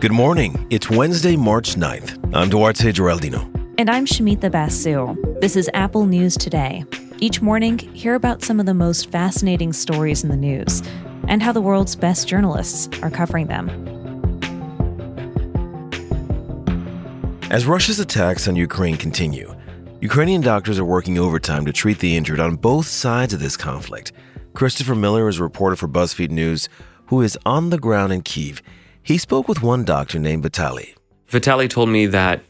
Good morning. It's Wednesday, March 9th. I'm Duarte Geraldino. And I'm Shamita Basu. This is Apple News Today. Each morning, hear about some of the most fascinating stories in the news and how the world's best journalists are covering them. As Russia's attacks on Ukraine continue, Ukrainian doctors are working overtime to treat the injured on both sides of this conflict. Christopher Miller is a reporter for BuzzFeed News who is on the ground in Kiev he spoke with one doctor named Vitali. Vitali told me that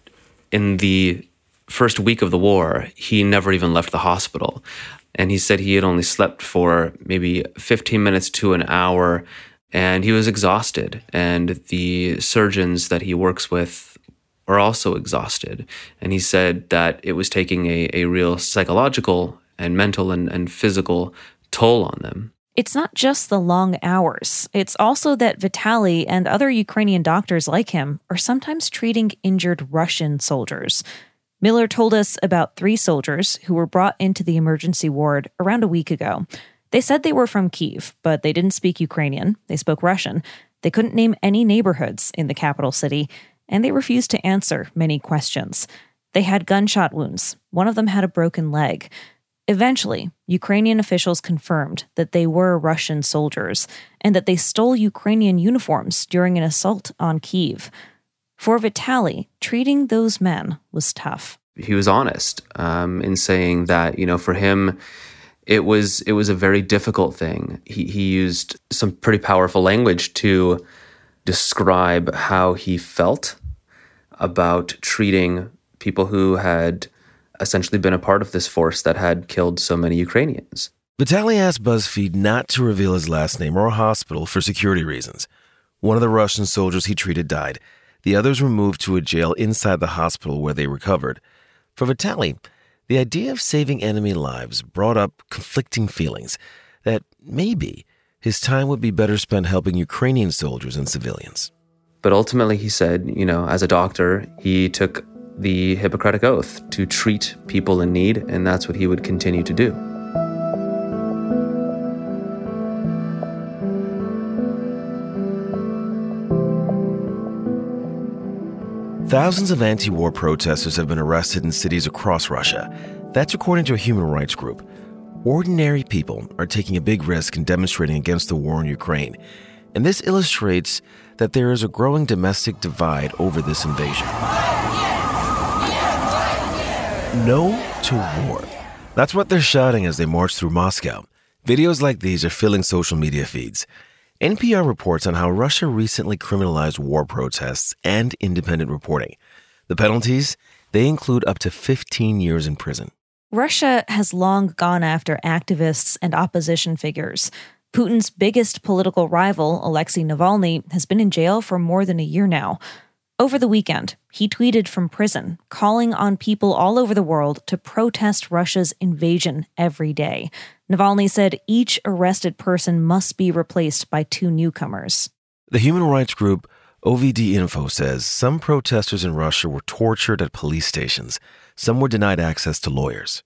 in the first week of the war, he never even left the hospital. And he said he had only slept for maybe 15 minutes to an hour and he was exhausted. And the surgeons that he works with are also exhausted. And he said that it was taking a, a real psychological and mental and, and physical toll on them. It's not just the long hours, it's also that Vitaly and other Ukrainian doctors like him are sometimes treating injured Russian soldiers. Miller told us about three soldiers who were brought into the emergency ward around a week ago. They said they were from Kiev, but they didn't speak Ukrainian. They spoke Russian. They couldn't name any neighborhoods in the capital city, and they refused to answer many questions. They had gunshot wounds. One of them had a broken leg. Eventually, Ukrainian officials confirmed that they were Russian soldiers and that they stole Ukrainian uniforms during an assault on Kiev. For Vitaly, treating those men was tough. He was honest um, in saying that, you know, for him, it was it was a very difficult thing. He he used some pretty powerful language to describe how he felt about treating people who had essentially been a part of this force that had killed so many Ukrainians. Vitaly asked BuzzFeed not to reveal his last name or hospital for security reasons. One of the Russian soldiers he treated died. The others were moved to a jail inside the hospital where they recovered. For Vitaly, the idea of saving enemy lives brought up conflicting feelings that maybe his time would be better spent helping Ukrainian soldiers and civilians. But ultimately, he said, you know, as a doctor, he took the Hippocratic Oath to treat people in need, and that's what he would continue to do. Thousands of anti war protesters have been arrested in cities across Russia. That's according to a human rights group. Ordinary people are taking a big risk in demonstrating against the war in Ukraine. And this illustrates that there is a growing domestic divide over this invasion. No to war. That's what they're shouting as they march through Moscow. Videos like these are filling social media feeds. NPR reports on how Russia recently criminalized war protests and independent reporting. The penalties, they include up to 15 years in prison. Russia has long gone after activists and opposition figures. Putin's biggest political rival, Alexei Navalny, has been in jail for more than a year now. Over the weekend, he tweeted from prison, calling on people all over the world to protest Russia's invasion every day. Navalny said each arrested person must be replaced by two newcomers. The human rights group OVD Info says some protesters in Russia were tortured at police stations. Some were denied access to lawyers.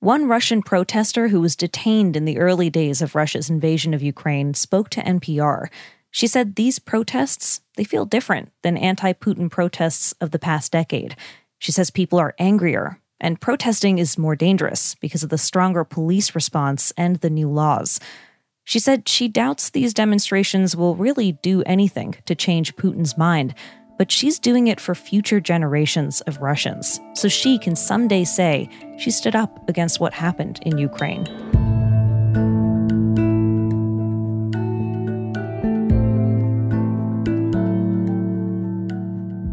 One Russian protester who was detained in the early days of Russia's invasion of Ukraine spoke to NPR. She said these protests, they feel different than anti-Putin protests of the past decade. She says people are angrier and protesting is more dangerous because of the stronger police response and the new laws. She said she doubts these demonstrations will really do anything to change Putin's mind, but she's doing it for future generations of Russians, so she can someday say she stood up against what happened in Ukraine.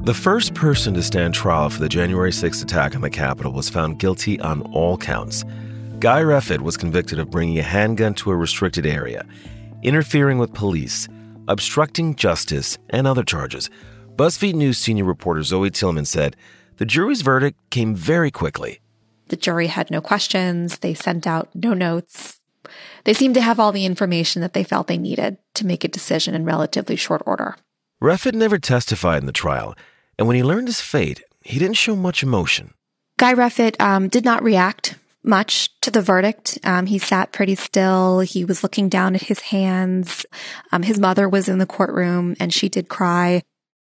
The first person to stand trial for the January 6th attack on the Capitol was found guilty on all counts. Guy Reffitt was convicted of bringing a handgun to a restricted area, interfering with police, obstructing justice, and other charges. BuzzFeed News senior reporter Zoe Tillman said the jury's verdict came very quickly. The jury had no questions, they sent out no notes. They seemed to have all the information that they felt they needed to make a decision in relatively short order. Reffitt never testified in the trial and when he learned his fate, he didn't show much emotion. Guy Reffitt um, did not react much to the verdict. Um, he sat pretty still. He was looking down at his hands. Um, his mother was in the courtroom and she did cry.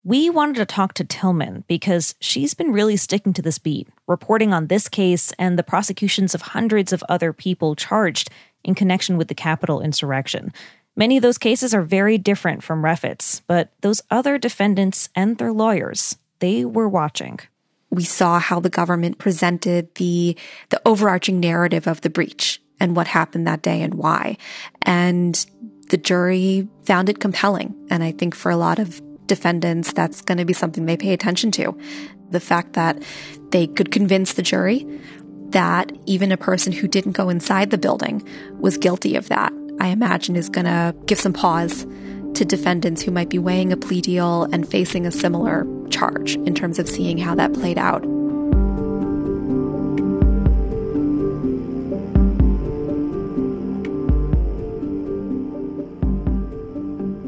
We wanted to talk to Tillman because she's been really sticking to this beat, reporting on this case and the prosecutions of hundreds of other people charged in connection with the Capitol insurrection. Many of those cases are very different from Reffitt's, but those other defendants and their lawyers, they were watching. We saw how the government presented the the overarching narrative of the breach and what happened that day and why. And the jury found it compelling. And I think for a lot of defendants, that's going to be something they pay attention to. The fact that they could convince the jury that even a person who didn't go inside the building was guilty of that, I imagine is going to give some pause to defendants who might be weighing a plea deal and facing a similar charge in terms of seeing how that played out.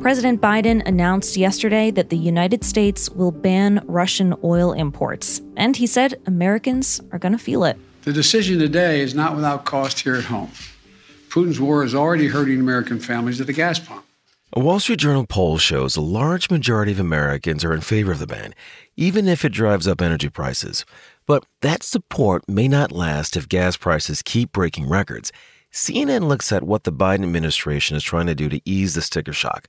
President Biden announced yesterday that the United States will ban Russian oil imports. And he said Americans are going to feel it. The decision today is not without cost here at home. Putin's war is already hurting American families at the gas pump. A Wall Street Journal poll shows a large majority of Americans are in favor of the ban, even if it drives up energy prices. But that support may not last if gas prices keep breaking records. CNN looks at what the Biden administration is trying to do to ease the sticker shock.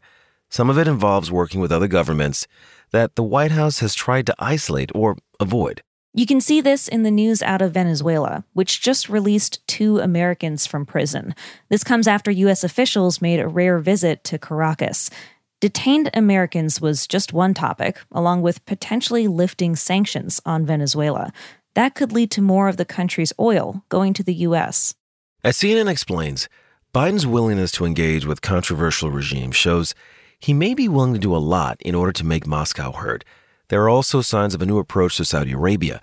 Some of it involves working with other governments that the White House has tried to isolate or avoid. You can see this in the news out of Venezuela, which just released two Americans from prison. This comes after U.S. officials made a rare visit to Caracas. Detained Americans was just one topic, along with potentially lifting sanctions on Venezuela. That could lead to more of the country's oil going to the U.S. As CNN explains, Biden's willingness to engage with controversial regimes shows he may be willing to do a lot in order to make Moscow heard. There are also signs of a new approach to Saudi Arabia.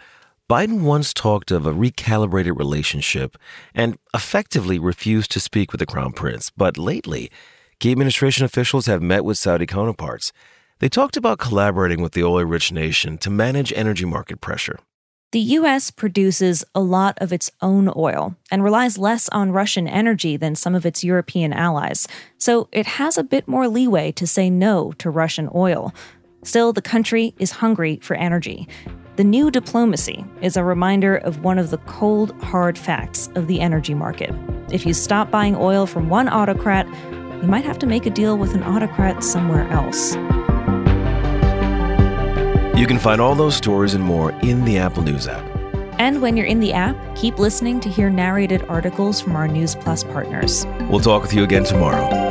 Biden once talked of a recalibrated relationship and effectively refused to speak with the crown prince, but lately, key administration officials have met with Saudi counterparts. They talked about collaborating with the oil rich nation to manage energy market pressure. The U.S. produces a lot of its own oil and relies less on Russian energy than some of its European allies, so it has a bit more leeway to say no to Russian oil. Still, the country is hungry for energy. The new diplomacy is a reminder of one of the cold, hard facts of the energy market. If you stop buying oil from one autocrat, you might have to make a deal with an autocrat somewhere else. You can find all those stories and more in the Apple News app. And when you're in the app, keep listening to hear narrated articles from our News Plus partners. We'll talk with you again tomorrow.